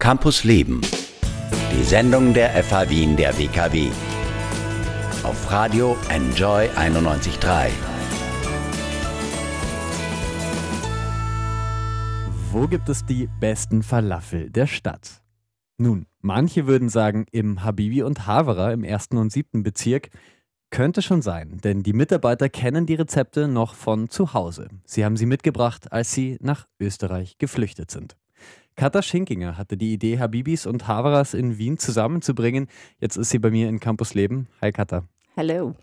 Campus Leben. Die Sendung der FH Wien der WKW. Auf Radio Enjoy 91.3. Wo gibt es die besten Falafel der Stadt? Nun, manche würden sagen im Habibi und Havara im ersten und siebten Bezirk. Könnte schon sein, denn die Mitarbeiter kennen die Rezepte noch von zu Hause. Sie haben sie mitgebracht, als sie nach Österreich geflüchtet sind. Katha Schinkinger hatte die Idee, Habibis und Havaras in Wien zusammenzubringen. Jetzt ist sie bei mir in Campus Leben. Hi Katha. Hallo.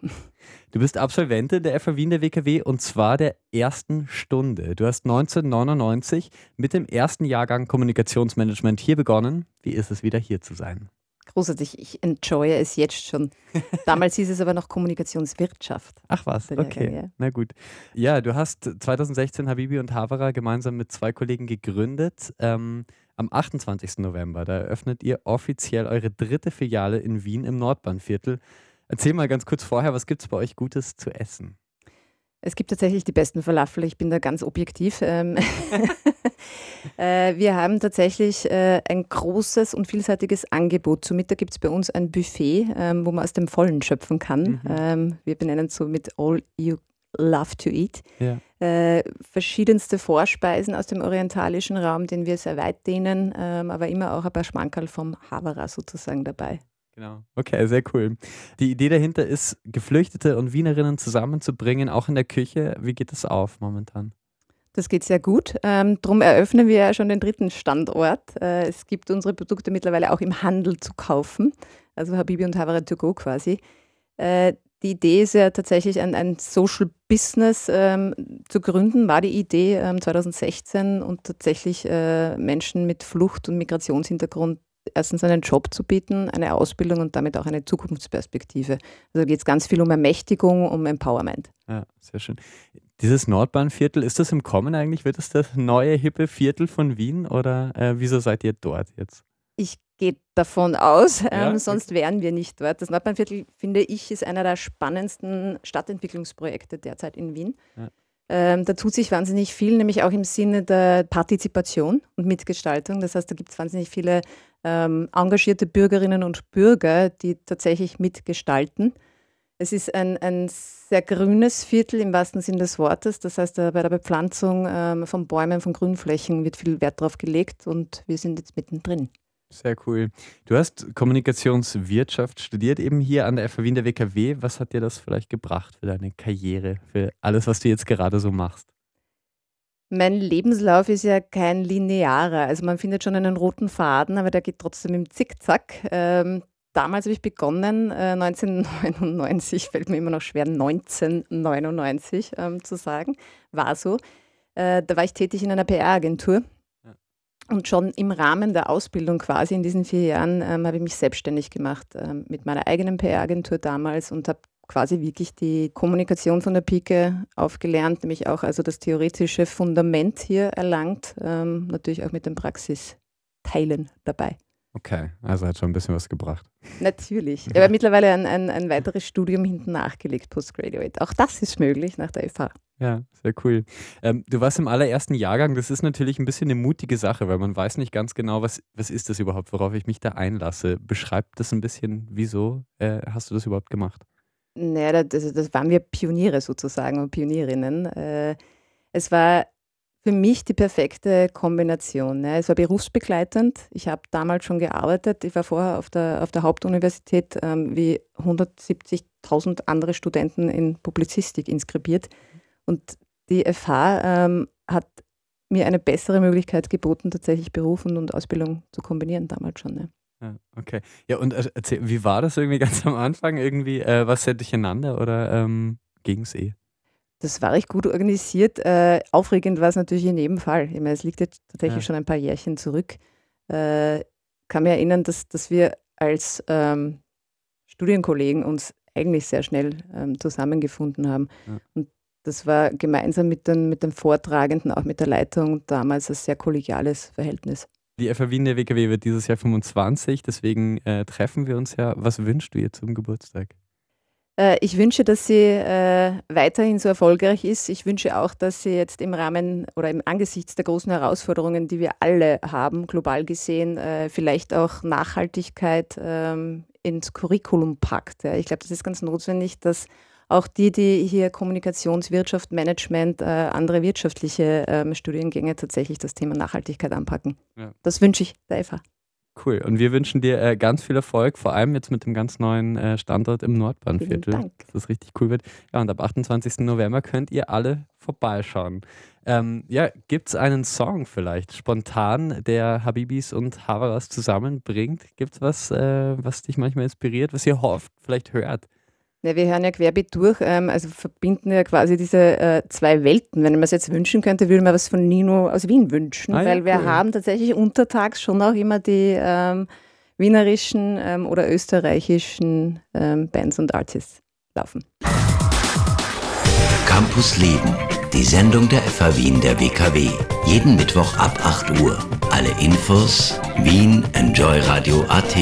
Du bist Absolventin der FA Wien der WKW und zwar der ersten Stunde. Du hast 1999 mit dem ersten Jahrgang Kommunikationsmanagement hier begonnen. Wie ist es wieder hier zu sein? Großartig, ich enjoye es jetzt schon. Damals hieß es aber noch Kommunikationswirtschaft. Ach was, okay. Ja. Na gut. Ja, du hast 2016 Habibi und Havara gemeinsam mit zwei Kollegen gegründet. Ähm, am 28. November, da eröffnet ihr offiziell eure dritte Filiale in Wien im Nordbahnviertel. Erzähl mal ganz kurz vorher, was gibt es bei euch Gutes zu essen? Es gibt tatsächlich die besten Falafel. Ich bin da ganz objektiv. Ähm, äh, wir haben tatsächlich äh, ein großes und vielseitiges Angebot. Zum Mittag gibt es bei uns ein Buffet, ähm, wo man aus dem Vollen schöpfen kann. Mhm. Ähm, wir benennen es so mit All You Love to Eat. Ja. Äh, verschiedenste Vorspeisen aus dem orientalischen Raum, den wir sehr weit dehnen, aber immer auch ein paar Schmankerl vom Havara sozusagen dabei. Genau. Okay, sehr cool. Die Idee dahinter ist, Geflüchtete und Wienerinnen zusammenzubringen, auch in der Küche. Wie geht das auf momentan? Das geht sehr gut. Ähm, Darum eröffnen wir ja schon den dritten Standort. Äh, es gibt unsere Produkte mittlerweile auch im Handel zu kaufen, also Habibi und Havara to go quasi. Äh, die Idee ist ja tatsächlich ein, ein Social Business ähm, zu gründen, war die Idee ähm, 2016 und tatsächlich äh, Menschen mit Flucht- und Migrationshintergrund erstens einen Job zu bieten, eine Ausbildung und damit auch eine Zukunftsperspektive. Also geht es ganz viel um Ermächtigung, um Empowerment. Ja, sehr schön. Dieses Nordbahnviertel, ist das im Kommen eigentlich? Wird es das neue hippe Viertel von Wien oder äh, wieso seid ihr dort jetzt? Ich gehe davon aus, ähm, ja, sonst wären wir nicht dort. Das Nordbahnviertel, finde ich, ist einer der spannendsten Stadtentwicklungsprojekte derzeit in Wien. Ja. Ähm, da tut sich wahnsinnig viel, nämlich auch im Sinne der Partizipation und Mitgestaltung. Das heißt, da gibt es wahnsinnig viele ähm, engagierte Bürgerinnen und Bürger, die tatsächlich mitgestalten. Es ist ein, ein sehr grünes Viertel im wahrsten Sinne des Wortes. Das heißt, bei der Bepflanzung ähm, von Bäumen, von Grünflächen wird viel Wert drauf gelegt und wir sind jetzt mittendrin. Sehr cool. Du hast Kommunikationswirtschaft studiert, eben hier an der FH Wien der WKW. Was hat dir das vielleicht gebracht für deine Karriere, für alles, was du jetzt gerade so machst? Mein Lebenslauf ist ja kein linearer. Also man findet schon einen roten Faden, aber der geht trotzdem im Zickzack. Ähm, damals habe ich begonnen, äh, 1999, fällt mir immer noch schwer, 1999 ähm, zu sagen, war so. Äh, da war ich tätig in einer PR-Agentur und schon im Rahmen der Ausbildung quasi in diesen vier Jahren ähm, habe ich mich selbstständig gemacht ähm, mit meiner eigenen PR-Agentur damals und habe quasi wirklich die Kommunikation von der Pike aufgelernt, nämlich auch also das theoretische Fundament hier erlangt, ähm, natürlich auch mit den Praxisteilen dabei. Okay, also hat schon ein bisschen was gebracht. Natürlich. Ich habe mittlerweile ein, ein, ein weiteres Studium hinten nachgelegt, Postgraduate. Auch das ist möglich nach der FH. Ja, sehr cool. Ähm, du warst im allerersten Jahrgang. Das ist natürlich ein bisschen eine mutige Sache, weil man weiß nicht ganz genau, was, was ist das überhaupt, worauf ich mich da einlasse. Beschreib das ein bisschen, wieso äh, hast du das überhaupt gemacht? Naja, das, das waren wir Pioniere sozusagen und Pionierinnen. Äh, es war für mich die perfekte Kombination. Ne? Es war berufsbegleitend. Ich habe damals schon gearbeitet. Ich war vorher auf der, auf der Hauptuniversität ähm, wie 170.000 andere Studenten in Publizistik inskribiert. Und die FH ähm, hat mir eine bessere Möglichkeit geboten, tatsächlich Beruf und, Ausbildung zu kombinieren, damals schon. Ne? Ja, okay. Ja, und äh, erzähl, wie war das irgendwie ganz am Anfang? Irgendwie, äh, was sehr durcheinander oder ähm, ging es eh? Das war recht gut organisiert. Äh, aufregend war es natürlich in jedem Fall. Ich meine, es liegt jetzt tatsächlich ja. schon ein paar Jährchen zurück. Äh, kann mich erinnern, dass, dass wir als ähm, Studienkollegen uns eigentlich sehr schnell ähm, zusammengefunden haben. Ja. Und das war gemeinsam mit den, mit den Vortragenden, auch mit der Leitung, damals ein sehr kollegiales Verhältnis. Die FA Wien der WKW wird dieses Jahr 25, deswegen äh, treffen wir uns ja. Was wünschst du ihr zum Geburtstag? Äh, ich wünsche, dass sie äh, weiterhin so erfolgreich ist. Ich wünsche auch, dass sie jetzt im Rahmen oder im Angesichts der großen Herausforderungen, die wir alle haben, global gesehen, äh, vielleicht auch Nachhaltigkeit ähm, ins Curriculum packt. Ich glaube, das ist ganz notwendig, dass auch die, die hier Kommunikationswirtschaft, Management, andere wirtschaftliche ähm, Studiengänge tatsächlich das Thema Nachhaltigkeit anpacken. Ja. Das wünsche ich der FH. Cool. Und wir wünschen dir äh, ganz viel Erfolg, vor allem jetzt mit dem ganz neuen äh, Standort im Nordbahnviertel. Vielen Dank. Dass das richtig cool wird. Ja, und ab 28. November könnt ihr alle vorbeischauen. Ähm, ja, gibt es einen Song vielleicht spontan, der Habibis und Havaras zusammenbringt? Gibt es was, äh, was dich manchmal inspiriert, was ihr hofft, vielleicht hört? Ja, wir hören ja querbeet durch, ähm, also verbinden ja quasi diese äh, zwei Welten. Wenn man es jetzt wünschen könnte, würde man was von Nino aus Wien wünschen, ah, weil ja, wir haben tatsächlich untertags schon auch immer die ähm, wienerischen ähm, oder österreichischen ähm, Bands und Artists laufen. Campus Leben, die Sendung der FH Wien der WKW. Jeden Mittwoch ab 8 Uhr. Alle Infos Wien Enjoy Radio AT.